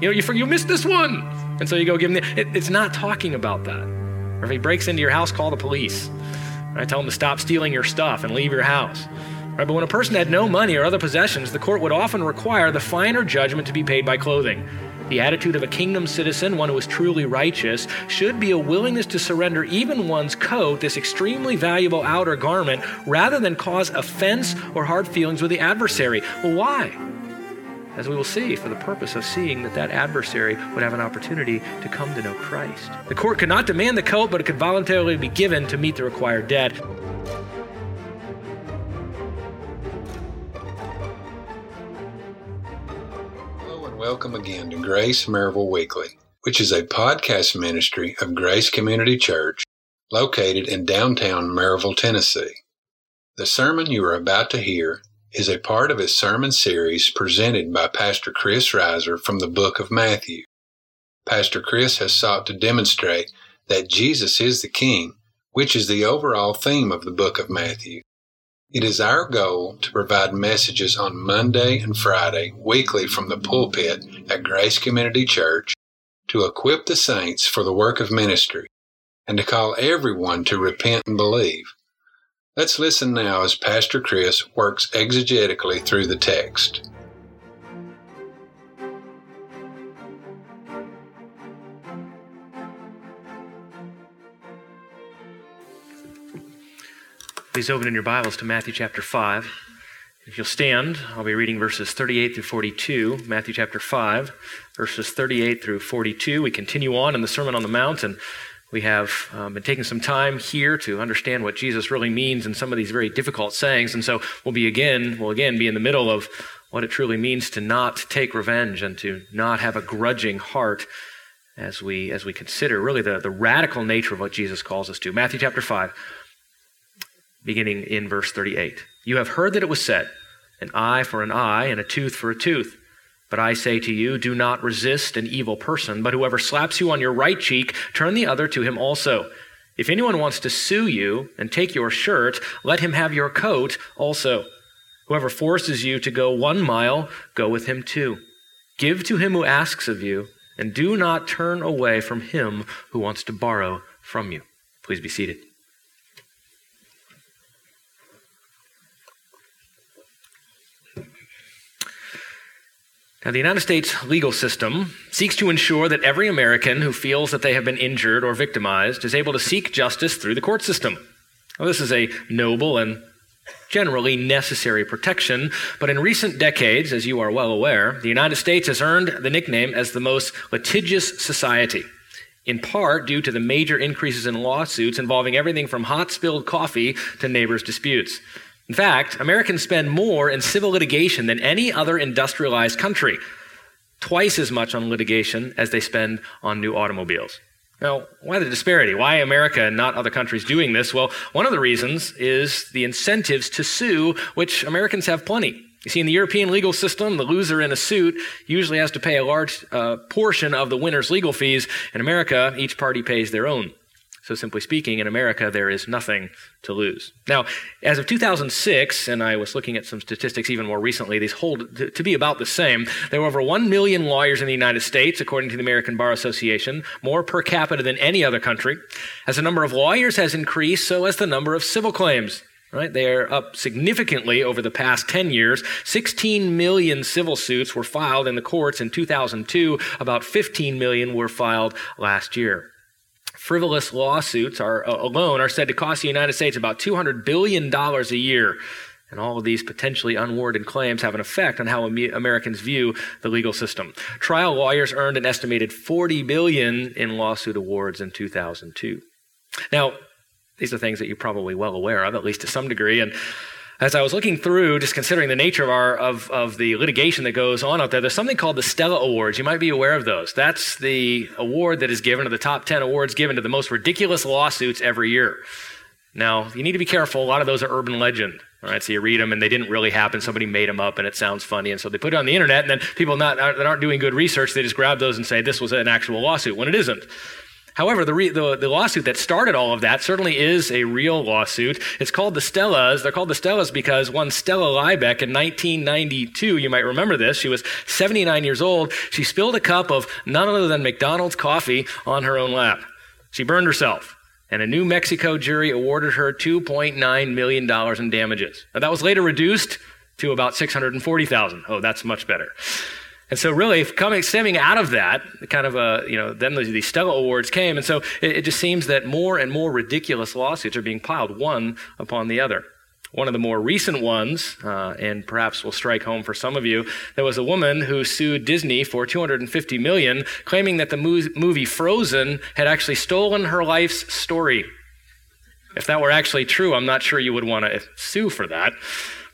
You know, you, you missed this one. And so you go give him the, it, it's not talking about that. Or if he breaks into your house, call the police. Right? Tell him to stop stealing your stuff and leave your house. Right? But when a person had no money or other possessions, the court would often require the finer judgment to be paid by clothing. The attitude of a kingdom citizen, one who is truly righteous, should be a willingness to surrender even one's coat, this extremely valuable outer garment, rather than cause offense or hard feelings with the adversary. Well, why? As we will see, for the purpose of seeing that that adversary would have an opportunity to come to know Christ. The court could not demand the coat, but it could voluntarily be given to meet the required debt. Hello, and welcome again to Grace Maryville Weekly, which is a podcast ministry of Grace Community Church located in downtown Maryville, Tennessee. The sermon you are about to hear is a part of a sermon series presented by Pastor Chris Reiser from the book of Matthew. Pastor Chris has sought to demonstrate that Jesus is the King, which is the overall theme of the book of Matthew. It is our goal to provide messages on Monday and Friday weekly from the pulpit at Grace Community Church to equip the saints for the work of ministry and to call everyone to repent and believe. Let's listen now as Pastor Chris works exegetically through the text. Please open in your Bibles to Matthew chapter 5. If you'll stand, I'll be reading verses 38 through 42. Matthew chapter 5, verses 38 through 42. We continue on in the Sermon on the Mount, and we have um, been taking some time here to understand what Jesus really means in some of these very difficult sayings. And so we'll be again, we'll again be in the middle of what it truly means to not take revenge and to not have a grudging heart as we as we consider really the, the radical nature of what Jesus calls us to. Matthew chapter 5 beginning in verse 38. You have heard that it was said, an eye for an eye and a tooth for a tooth. But I say to you, do not resist an evil person, but whoever slaps you on your right cheek, turn the other to him also. If anyone wants to sue you and take your shirt, let him have your coat also. Whoever forces you to go one mile, go with him two. Give to him who asks of you, and do not turn away from him who wants to borrow from you. Please be seated. Now, the United States legal system seeks to ensure that every American who feels that they have been injured or victimized is able to seek justice through the court system. Well, this is a noble and generally necessary protection, but in recent decades, as you are well aware, the United States has earned the nickname as the most litigious society, in part due to the major increases in lawsuits involving everything from hot spilled coffee to neighbors' disputes. In fact, Americans spend more in civil litigation than any other industrialized country, twice as much on litigation as they spend on new automobiles. Now, why the disparity? Why America and not other countries doing this? Well, one of the reasons is the incentives to sue, which Americans have plenty. You see, in the European legal system, the loser in a suit usually has to pay a large uh, portion of the winner's legal fees. In America, each party pays their own. So, simply speaking, in America, there is nothing to lose. Now, as of 2006, and I was looking at some statistics even more recently, these hold to be about the same. There were over 1 million lawyers in the United States, according to the American Bar Association, more per capita than any other country. As the number of lawyers has increased, so has the number of civil claims. Right? They are up significantly over the past 10 years. 16 million civil suits were filed in the courts in 2002. About 15 million were filed last year frivolous lawsuits are, uh, alone are said to cost the United States about $200 billion a year. And all of these potentially unwarranted claims have an effect on how Americans view the legal system. Trial lawyers earned an estimated 40 billion in lawsuit awards in 2002. Now, these are things that you're probably well aware of, at least to some degree. And as I was looking through, just considering the nature of, our, of, of the litigation that goes on out there, there's something called the Stella Awards. You might be aware of those. That's the award that is given to the top 10 awards given to the most ridiculous lawsuits every year. Now, you need to be careful. A lot of those are urban legend. All right, so you read them and they didn't really happen. Somebody made them up and it sounds funny. And so they put it on the internet and then people not, that aren't doing good research, they just grab those and say this was an actual lawsuit when it isn't. However, the, re- the, the, lawsuit that started all of that certainly is a real lawsuit. It's called the Stellas. They're called the Stellas because one Stella Liebeck in 1992, you might remember this, she was 79 years old. She spilled a cup of none other than McDonald's coffee on her own lap. She burned herself, and a New Mexico jury awarded her $2.9 million in damages. Now, that was later reduced to about 640,000. Oh, that's much better. And so, really, coming stemming out of that, kind of a you know, then the, Stella Awards came, and so it, it, just seems that more and more ridiculous lawsuits are being piled one upon the other. One of the more recent ones, uh, and perhaps will strike home for some of you, there was a woman who sued Disney for 250 million, claiming that the movie Frozen had actually stolen her life's story. If that were actually true, I'm not sure you would want to sue for that.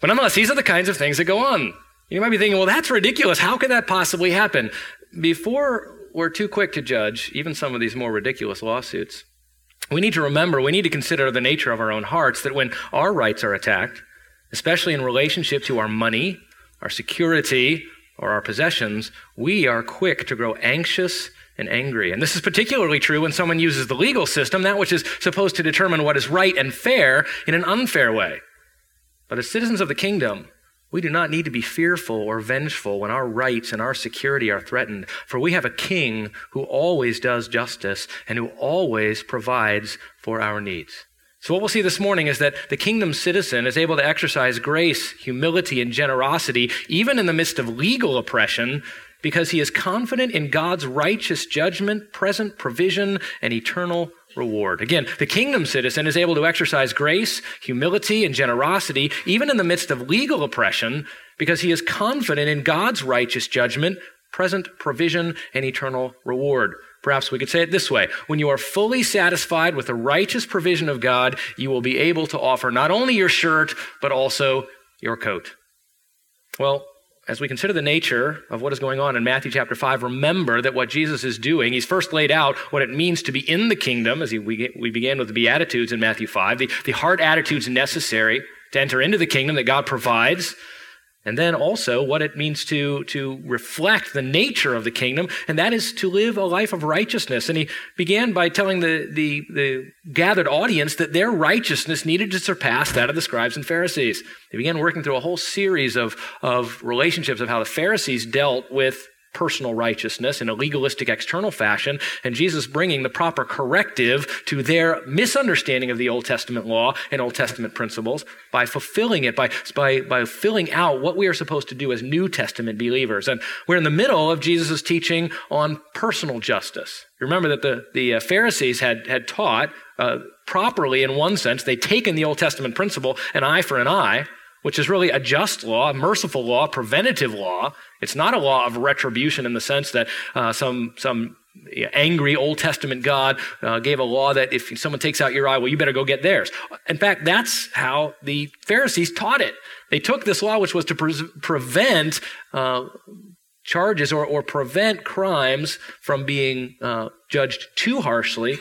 But nonetheless, these are the kinds of things that go on. You might be thinking, well, that's ridiculous. How could that possibly happen? Before we're too quick to judge even some of these more ridiculous lawsuits, we need to remember, we need to consider the nature of our own hearts that when our rights are attacked, especially in relationship to our money, our security, or our possessions, we are quick to grow anxious and angry. And this is particularly true when someone uses the legal system, that which is supposed to determine what is right and fair, in an unfair way. But as citizens of the kingdom, we do not need to be fearful or vengeful when our rights and our security are threatened, for we have a king who always does justice and who always provides for our needs. So, what we'll see this morning is that the kingdom citizen is able to exercise grace, humility, and generosity, even in the midst of legal oppression, because he is confident in God's righteous judgment, present provision, and eternal reward. Again, the kingdom citizen is able to exercise grace, humility, and generosity even in the midst of legal oppression because he is confident in God's righteous judgment, present provision, and eternal reward. Perhaps we could say it this way When you are fully satisfied with the righteous provision of God, you will be able to offer not only your shirt, but also your coat. Well, as we consider the nature of what is going on in Matthew chapter 5, remember that what Jesus is doing, he's first laid out what it means to be in the kingdom, as he, we, we began with the Beatitudes in Matthew 5, the, the heart attitudes necessary to enter into the kingdom that God provides and then also what it means to, to reflect the nature of the kingdom, and that is to live a life of righteousness. And he began by telling the, the, the gathered audience that their righteousness needed to surpass that of the scribes and Pharisees. He began working through a whole series of, of relationships of how the Pharisees dealt with personal righteousness in a legalistic external fashion, and Jesus bringing the proper corrective to their misunderstanding of the Old Testament law and Old Testament principles by fulfilling it, by, by, by filling out what we are supposed to do as New Testament believers. And we're in the middle of Jesus' teaching on personal justice. You remember that the, the uh, Pharisees had, had taught uh, properly, in one sense, they'd taken the Old Testament principle, an eye for an eye, which is really a just law, a merciful law, preventative law. It's not a law of retribution in the sense that uh, some, some angry Old Testament God uh, gave a law that if someone takes out your eye, well, you better go get theirs. In fact, that's how the Pharisees taught it. They took this law, which was to pre- prevent uh, charges or, or prevent crimes from being uh, judged too harshly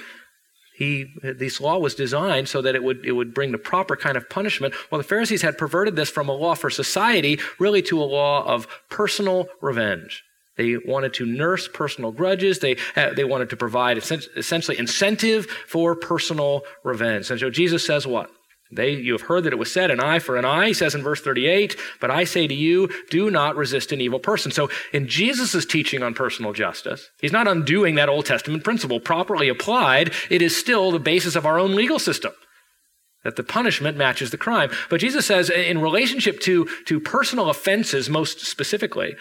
he, this law was designed so that it would, it would bring the proper kind of punishment. Well, the Pharisees had perverted this from a law for society really to a law of personal revenge. They wanted to nurse personal grudges. They, uh, they wanted to provide essentially incentive for personal revenge. And so Jesus says what? They, you have heard that it was said, an eye for an eye, he says in verse 38, but I say to you, do not resist an evil person. So in Jesus' teaching on personal justice, he's not undoing that Old Testament principle. Properly applied, it is still the basis of our own legal system. That the punishment matches the crime. But Jesus says, in relationship to, to personal offenses, most specifically,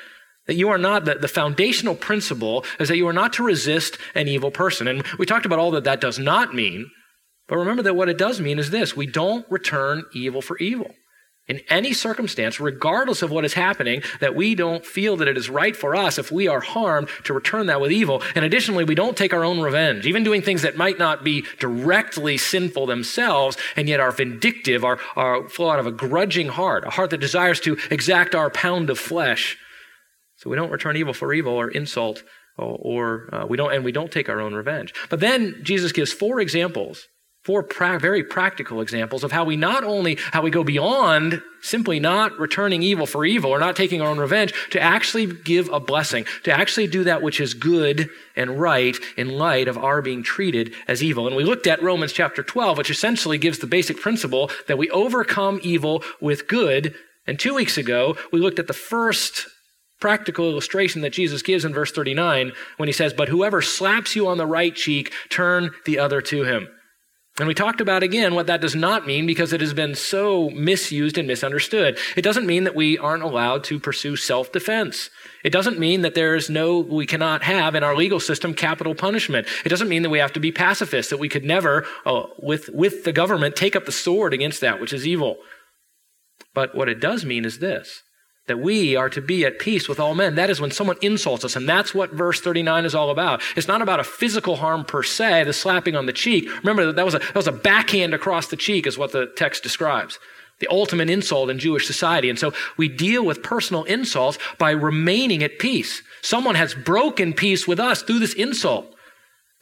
that you are not, the, the foundational principle is that you are not to resist an evil person. And we talked about all that that does not mean. But remember that what it does mean is this we don't return evil for evil. In any circumstance, regardless of what is happening, that we don't feel that it is right for us if we are harmed to return that with evil. And additionally, we don't take our own revenge, even doing things that might not be directly sinful themselves, and yet are vindictive, are, are flow out of a grudging heart, a heart that desires to exact our pound of flesh. So we don't return evil for evil or insult, or, or uh, we don't, and we don't take our own revenge. But then Jesus gives four examples four pra- very practical examples of how we not only how we go beyond simply not returning evil for evil or not taking our own revenge to actually give a blessing to actually do that which is good and right in light of our being treated as evil and we looked at romans chapter 12 which essentially gives the basic principle that we overcome evil with good and two weeks ago we looked at the first practical illustration that Jesus gives in verse 39 when he says, But whoever slaps you on the right cheek, turn the other to him. And we talked about again what that does not mean because it has been so misused and misunderstood. It doesn't mean that we aren't allowed to pursue self defense. It doesn't mean that there is no, we cannot have in our legal system capital punishment. It doesn't mean that we have to be pacifists, that we could never, uh, with, with the government, take up the sword against that which is evil. But what it does mean is this that we are to be at peace with all men. That is when someone insults us. And that's what verse 39 is all about. It's not about a physical harm per se, the slapping on the cheek. Remember that, that was a, that was a backhand across the cheek is what the text describes. The ultimate insult in Jewish society. And so we deal with personal insults by remaining at peace. Someone has broken peace with us through this insult.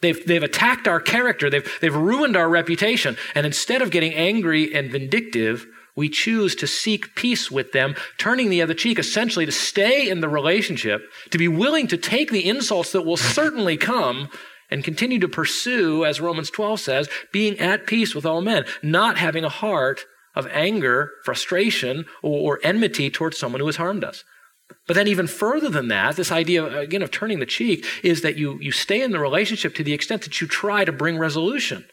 They've, they've attacked our character. They've, they've ruined our reputation. And instead of getting angry and vindictive, we choose to seek peace with them, turning the other cheek, essentially to stay in the relationship, to be willing to take the insults that will certainly come and continue to pursue, as Romans 12 says, being at peace with all men, not having a heart of anger, frustration, or, or enmity towards someone who has harmed us. But then, even further than that, this idea, again, of turning the cheek is that you, you stay in the relationship to the extent that you try to bring resolution.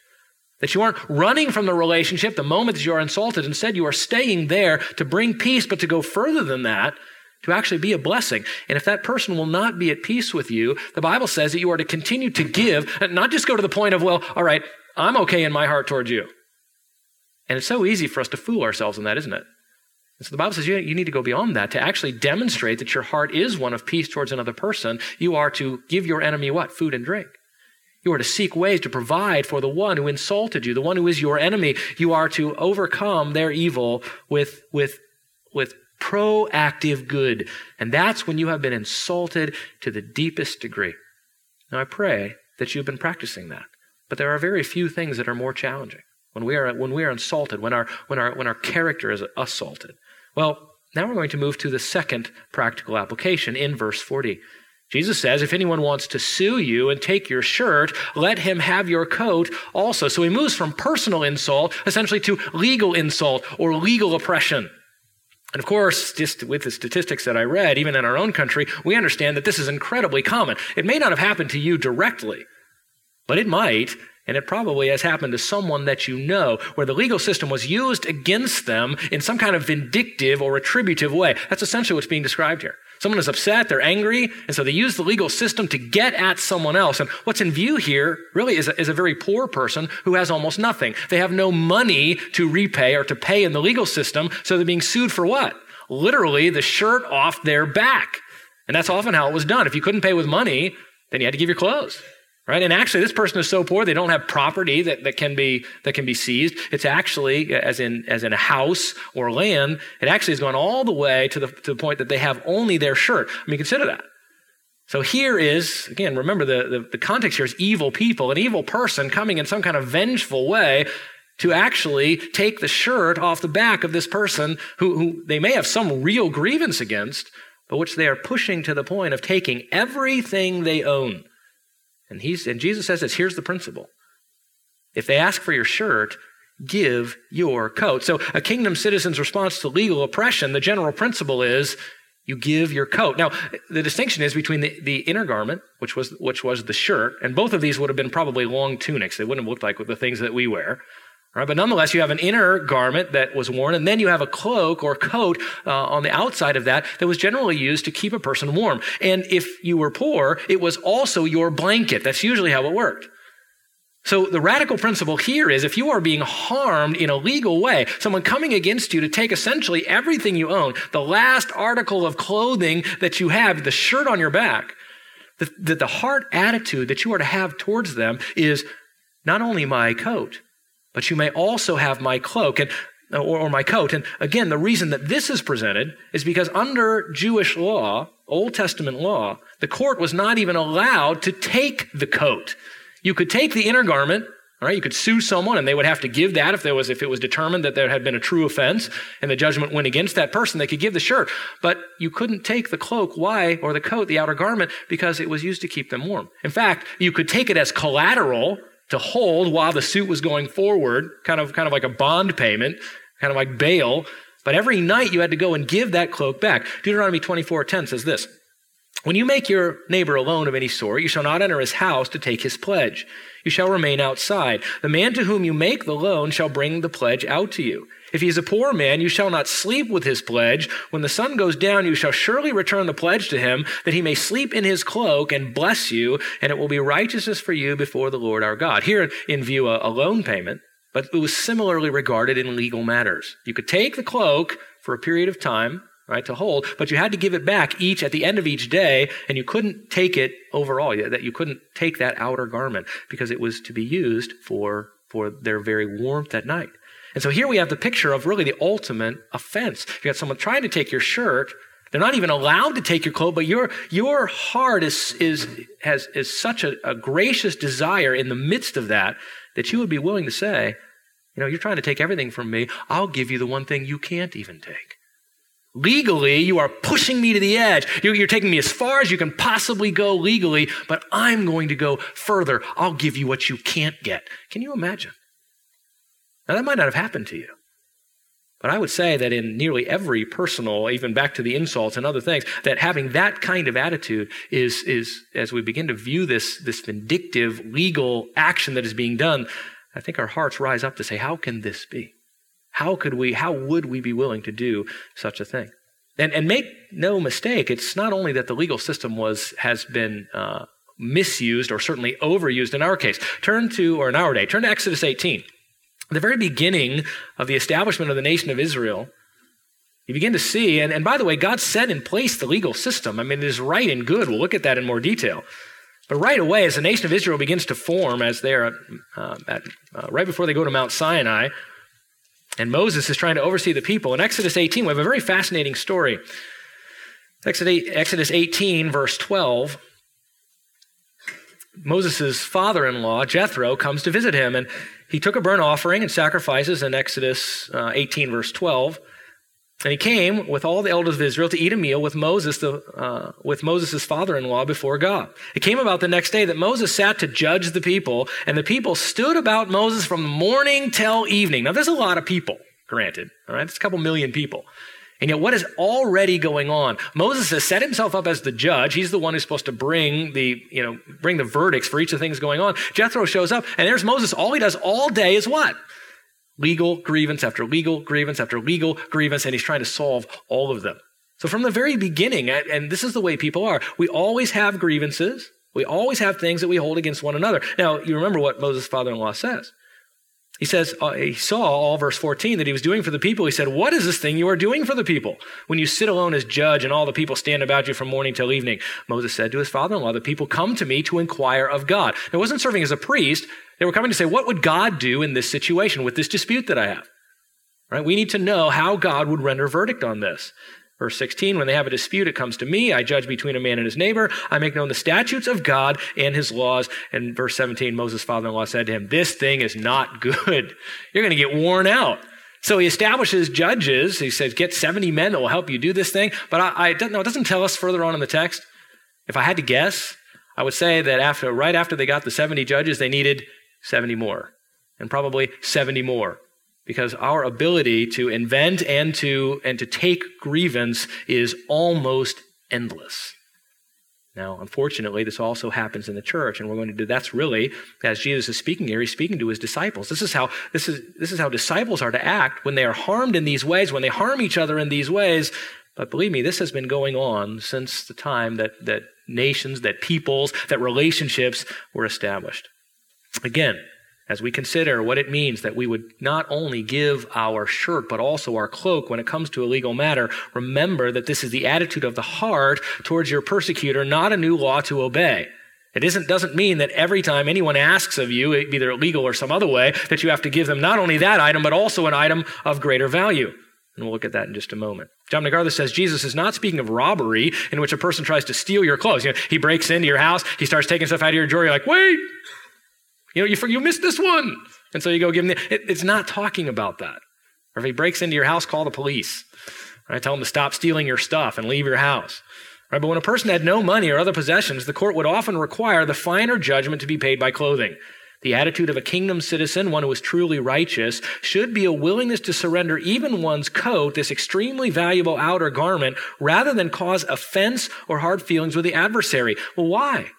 That you aren't running from the relationship the moment that you are insulted. Instead, you are staying there to bring peace, but to go further than that, to actually be a blessing. And if that person will not be at peace with you, the Bible says that you are to continue to give, and not just go to the point of, well, all right, I'm okay in my heart towards you. And it's so easy for us to fool ourselves in that, isn't it? And so the Bible says you, you need to go beyond that to actually demonstrate that your heart is one of peace towards another person. You are to give your enemy what? Food and drink. You are to seek ways to provide for the one who insulted you, the one who is your enemy. You are to overcome their evil with, with, with proactive good. And that's when you have been insulted to the deepest degree. Now, I pray that you've been practicing that. But there are very few things that are more challenging when we are, when we are insulted, when our, when, our, when our character is assaulted. Well, now we're going to move to the second practical application in verse 40. Jesus says, if anyone wants to sue you and take your shirt, let him have your coat also. So he moves from personal insult essentially to legal insult or legal oppression. And of course, just with the statistics that I read, even in our own country, we understand that this is incredibly common. It may not have happened to you directly, but it might, and it probably has happened to someone that you know, where the legal system was used against them in some kind of vindictive or retributive way. That's essentially what's being described here. Someone is upset, they're angry, and so they use the legal system to get at someone else. And what's in view here really is a, is a very poor person who has almost nothing. They have no money to repay or to pay in the legal system, so they're being sued for what? Literally, the shirt off their back. And that's often how it was done. If you couldn't pay with money, then you had to give your clothes. Right? And actually, this person is so poor they don't have property that, that can be that can be seized. It's actually, as in as in a house or land, it actually has gone all the way to the to the point that they have only their shirt. I mean, consider that. So here is, again, remember the, the, the context here is evil people, an evil person coming in some kind of vengeful way to actually take the shirt off the back of this person who, who they may have some real grievance against, but which they are pushing to the point of taking everything they own and, he's, and Jesus says this here's the principle. If they ask for your shirt, give your coat. So, a kingdom citizen's response to legal oppression, the general principle is you give your coat. Now, the distinction is between the, the inner garment, which was, which was the shirt, and both of these would have been probably long tunics. They wouldn't have looked like the things that we wear. Right, but nonetheless, you have an inner garment that was worn, and then you have a cloak or coat uh, on the outside of that that was generally used to keep a person warm. And if you were poor, it was also your blanket. That's usually how it worked. So the radical principle here is if you are being harmed in a legal way, someone coming against you to take essentially everything you own, the last article of clothing that you have, the shirt on your back, that the, the heart attitude that you are to have towards them is not only my coat, but you may also have my cloak and or, or, my coat. And again, the reason that this is presented is because under Jewish law, Old Testament law, the court was not even allowed to take the coat. You could take the inner garment, All right, you could sue someone and they would have to give that if there was if it was determined that there had been a true offense and the judgment went against that person, they could give the shirt. But you couldn't take the cloak, why, or the coat, the outer garment, because it was used to keep them warm. In fact, you could take it as collateral to hold while the suit was going forward, kind of kind of like a bond payment, kind of like bail. But every night you had to go and give that cloak back. Deuteronomy 24:10 says this. When you make your neighbor a loan of any sort, you shall not enter his house to take his pledge. You shall remain outside. The man to whom you make the loan shall bring the pledge out to you. If he is a poor man, you shall not sleep with his pledge. When the sun goes down, you shall surely return the pledge to him, that he may sleep in his cloak and bless you, and it will be righteousness for you before the Lord our God. Here in view a, a loan payment, but it was similarly regarded in legal matters. You could take the cloak for a period of time, right, to hold, but you had to give it back each at the end of each day, and you couldn't take it overall, that you couldn't take that outer garment because it was to be used for, for their very warmth at night. And so here we have the picture of really the ultimate offense. You got someone trying to take your shirt. They're not even allowed to take your clothes, but your, your heart is, is, has, is such a, a gracious desire in the midst of that that you would be willing to say, you know, you're trying to take everything from me. I'll give you the one thing you can't even take. Legally, you are pushing me to the edge. You're, taking me as far as you can possibly go legally, but I'm going to go further. I'll give you what you can't get. Can you imagine? Now, that might not have happened to you. But I would say that in nearly every personal, even back to the insults and other things, that having that kind of attitude is, is as we begin to view this, this vindictive legal action that is being done, I think our hearts rise up to say, how can this be? How could we, how would we be willing to do such a thing? And, and make no mistake, it's not only that the legal system was, has been uh, misused or certainly overused in our case. Turn to, or in our day, turn to Exodus 18. The very beginning of the establishment of the nation of Israel, you begin to see, and, and by the way, God set in place the legal system. I mean, it is right and good. We'll look at that in more detail. But right away, as the nation of Israel begins to form, as they are uh, at, uh, right before they go to Mount Sinai, and Moses is trying to oversee the people. In Exodus 18, we have a very fascinating story. Exodus 18, verse 12, Moses' father in law, Jethro, comes to visit him, and he took a burnt offering and sacrifices in Exodus uh, 18, verse 12. And he came with all the elders of Israel to eat a meal with Moses, the, uh, with Moses' father-in-law before God. It came about the next day that Moses sat to judge the people, and the people stood about Moses from morning till evening. Now, there's a lot of people, granted. All right, it's a couple million people. And yet, what is already going on? Moses has set himself up as the judge. He's the one who's supposed to bring the, you know, bring the verdicts for each of the things going on. Jethro shows up, and there's Moses. All he does all day is what? legal grievance after legal grievance after legal grievance, and he's trying to solve all of them. So from the very beginning, and this is the way people are, we always have grievances. We always have things that we hold against one another. Now, you remember what Moses' father in law says. He says, uh, he saw all verse 14 that he was doing for the people. He said, What is this thing you are doing for the people? When you sit alone as judge and all the people stand about you from morning till evening. Moses said to his father in law, The people come to me to inquire of God. He wasn't serving as a priest. They were coming to say, What would God do in this situation with this dispute that I have? Right? We need to know how God would render verdict on this. Verse 16, when they have a dispute, it comes to me. I judge between a man and his neighbor. I make known the statutes of God and his laws. And verse 17, Moses' father in law said to him, This thing is not good. You're going to get worn out. So he establishes judges. He says, Get 70 men that will help you do this thing. But I, I don't know, it doesn't tell us further on in the text. If I had to guess, I would say that after, right after they got the 70 judges, they needed 70 more, and probably 70 more. Because our ability to invent and to, and to take grievance is almost endless. Now, unfortunately, this also happens in the church, and we're going to do that's really, as Jesus is speaking here, he's speaking to his disciples. This is how this is this is how disciples are to act when they are harmed in these ways, when they harm each other in these ways. But believe me, this has been going on since the time that that nations, that peoples, that relationships were established. Again, as we consider what it means that we would not only give our shirt, but also our cloak when it comes to a legal matter, remember that this is the attitude of the heart towards your persecutor, not a new law to obey. It isn't, doesn't mean that every time anyone asks of you, either legal or some other way, that you have to give them not only that item, but also an item of greater value. And we'll look at that in just a moment. John MacArthur says Jesus is not speaking of robbery in which a person tries to steal your clothes. You know, he breaks into your house, he starts taking stuff out of your drawer, you're like, wait, You know, you, you missed this one. And so you go give him the, it, it's not talking about that. Or if he breaks into your house, call the police. Right? Tell him to stop stealing your stuff and leave your house. Right? But when a person had no money or other possessions, the court would often require the finer judgment to be paid by clothing. The attitude of a kingdom citizen, one who is truly righteous, should be a willingness to surrender even one's coat, this extremely valuable outer garment, rather than cause offense or hard feelings with the adversary. Well, why?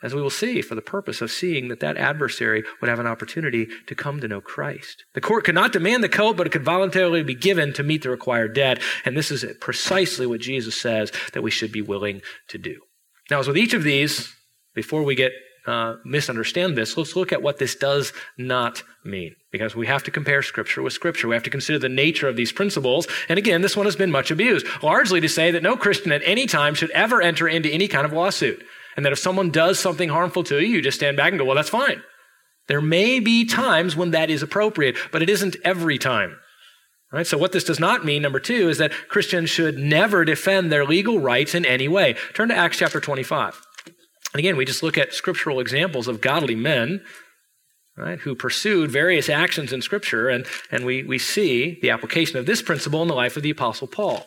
As we will see, for the purpose of seeing that that adversary would have an opportunity to come to know Christ. The court could not demand the coat, but it could voluntarily be given to meet the required debt. And this is precisely what Jesus says that we should be willing to do. Now, as with each of these, before we get uh, misunderstand this, let's look at what this does not mean. Because we have to compare Scripture with Scripture. We have to consider the nature of these principles. And again, this one has been much abused, largely to say that no Christian at any time should ever enter into any kind of lawsuit. And that if someone does something harmful to you, you just stand back and go, well, that's fine. There may be times when that is appropriate, but it isn't every time. Right? So what this does not mean, number two, is that Christians should never defend their legal rights in any way. Turn to Acts chapter 25. And again, we just look at scriptural examples of godly men right, who pursued various actions in Scripture, and, and we, we see the application of this principle in the life of the Apostle Paul.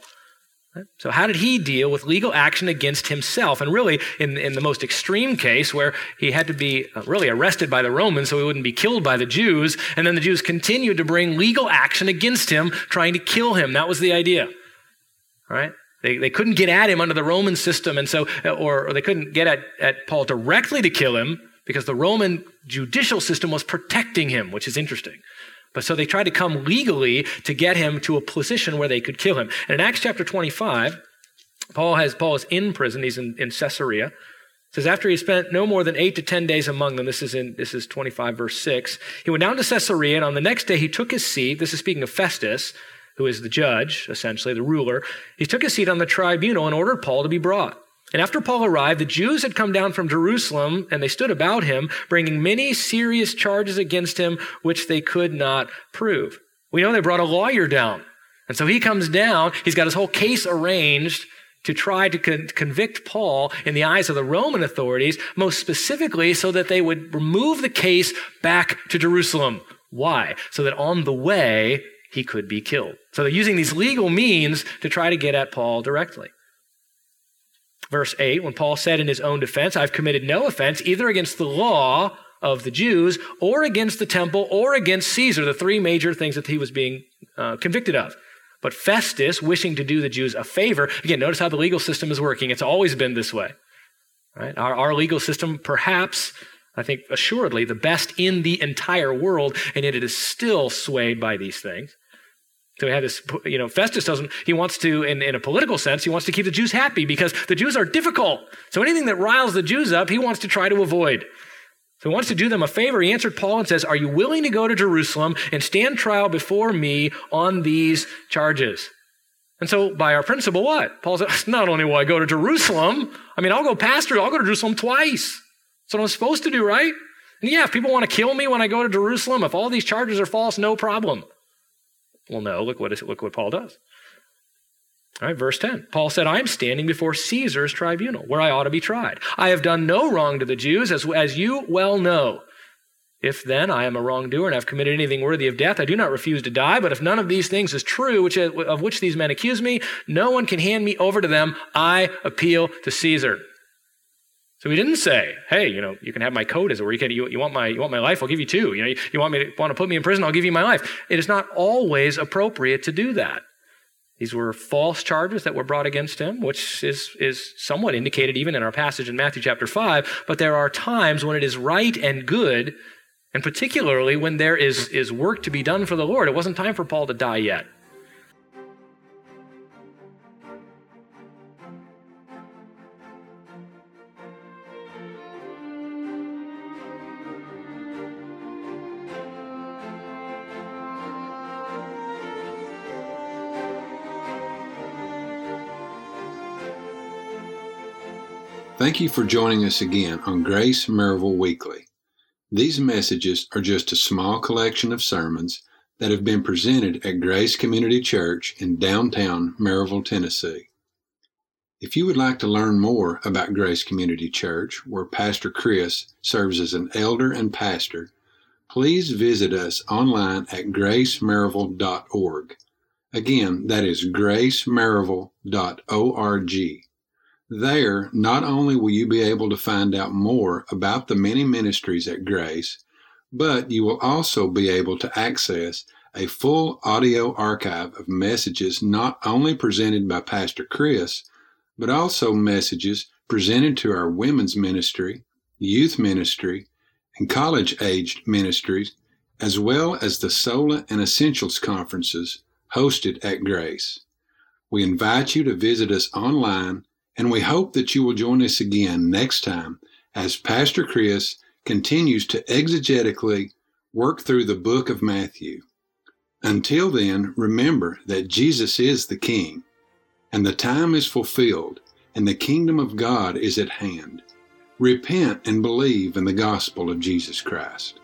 So, how did he deal with legal action against himself? And really, in, in the most extreme case, where he had to be uh, really arrested by the Romans so he wouldn't be killed by the Jews, and then the Jews continued to bring legal action against him, trying to kill him. That was the idea. All right? They, they couldn't get at him under the Roman system, and so, or, or they couldn't get at, at Paul directly to kill him because the Roman judicial system was protecting him, which is interesting. But so they tried to come legally to get him to a position where they could kill him. And in Acts chapter 25, Paul has Paul is in prison. He's in, in Caesarea. It says after he spent no more than eight to ten days among them. This is in this is 25 verse 6. He went down to Caesarea, and on the next day he took his seat. This is speaking of Festus who is the judge, essentially, the ruler, he took his seat on the tribunal and ordered Paul to be brought. And after Paul arrived, the Jews had come down from Jerusalem and they stood about him, bringing many serious charges against him, which they could not prove. We know they brought a lawyer down. And so he comes down, he's got his whole case arranged to try to con- convict Paul in the eyes of the Roman authorities, most specifically so that they would remove the case back to Jerusalem. Why? So that on the way, he could be killed. So they're using these legal means to try to get at Paul directly. Verse 8, when Paul said in his own defense, I've committed no offense either against the law of the Jews or against the temple or against Caesar, the three major things that he was being uh, convicted of. But Festus, wishing to do the Jews a favor, again, notice how the legal system is working. It's always been this way. Right? Our, our legal system, perhaps, I think assuredly, the best in the entire world, and yet it is still swayed by these things. So we had this, you know, Festus doesn't, he wants to, in, in a political sense, he wants to keep the Jews happy because the Jews are difficult. So anything that riles the Jews up, he wants to try to avoid. So he wants to do them a favor. He answered Paul and says, Are you willing to go to Jerusalem and stand trial before me on these charges? And so, by our principle, what? Paul says, Not only will I go to Jerusalem, I mean, I'll go pastor, I'll go to Jerusalem twice. That's what I'm supposed to do, right? And yeah, if people want to kill me when I go to Jerusalem, if all these charges are false, no problem. Well, no, look what, is, look what Paul does. All right, verse 10. Paul said, I am standing before Caesar's tribunal, where I ought to be tried. I have done no wrong to the Jews, as, as you well know. If then I am a wrongdoer and have committed anything worthy of death, I do not refuse to die. But if none of these things is true, which, of which these men accuse me, no one can hand me over to them. I appeal to Caesar. So he didn't say, "Hey, you know, you can have my coat as it were. You, can, you, you, want my you want my life? I'll give you two. You know, you, you want me to want to put me in prison? I'll give you my life." It is not always appropriate to do that. These were false charges that were brought against him, which is is somewhat indicated even in our passage in Matthew chapter five. But there are times when it is right and good, and particularly when there is is work to be done for the Lord. It wasn't time for Paul to die yet. Thank you for joining us again on Grace Maryville Weekly. These messages are just a small collection of sermons that have been presented at Grace Community Church in downtown Maryville, Tennessee. If you would like to learn more about Grace Community Church, where Pastor Chris serves as an elder and pastor, please visit us online at gracemaryville.org. Again, that is gracemaryville.org. There, not only will you be able to find out more about the many ministries at Grace, but you will also be able to access a full audio archive of messages not only presented by Pastor Chris, but also messages presented to our women's ministry, youth ministry, and college aged ministries, as well as the Sola and Essentials conferences hosted at Grace. We invite you to visit us online, and we hope that you will join us again next time as Pastor Chris continues to exegetically work through the book of Matthew. Until then, remember that Jesus is the King, and the time is fulfilled, and the kingdom of God is at hand. Repent and believe in the gospel of Jesus Christ.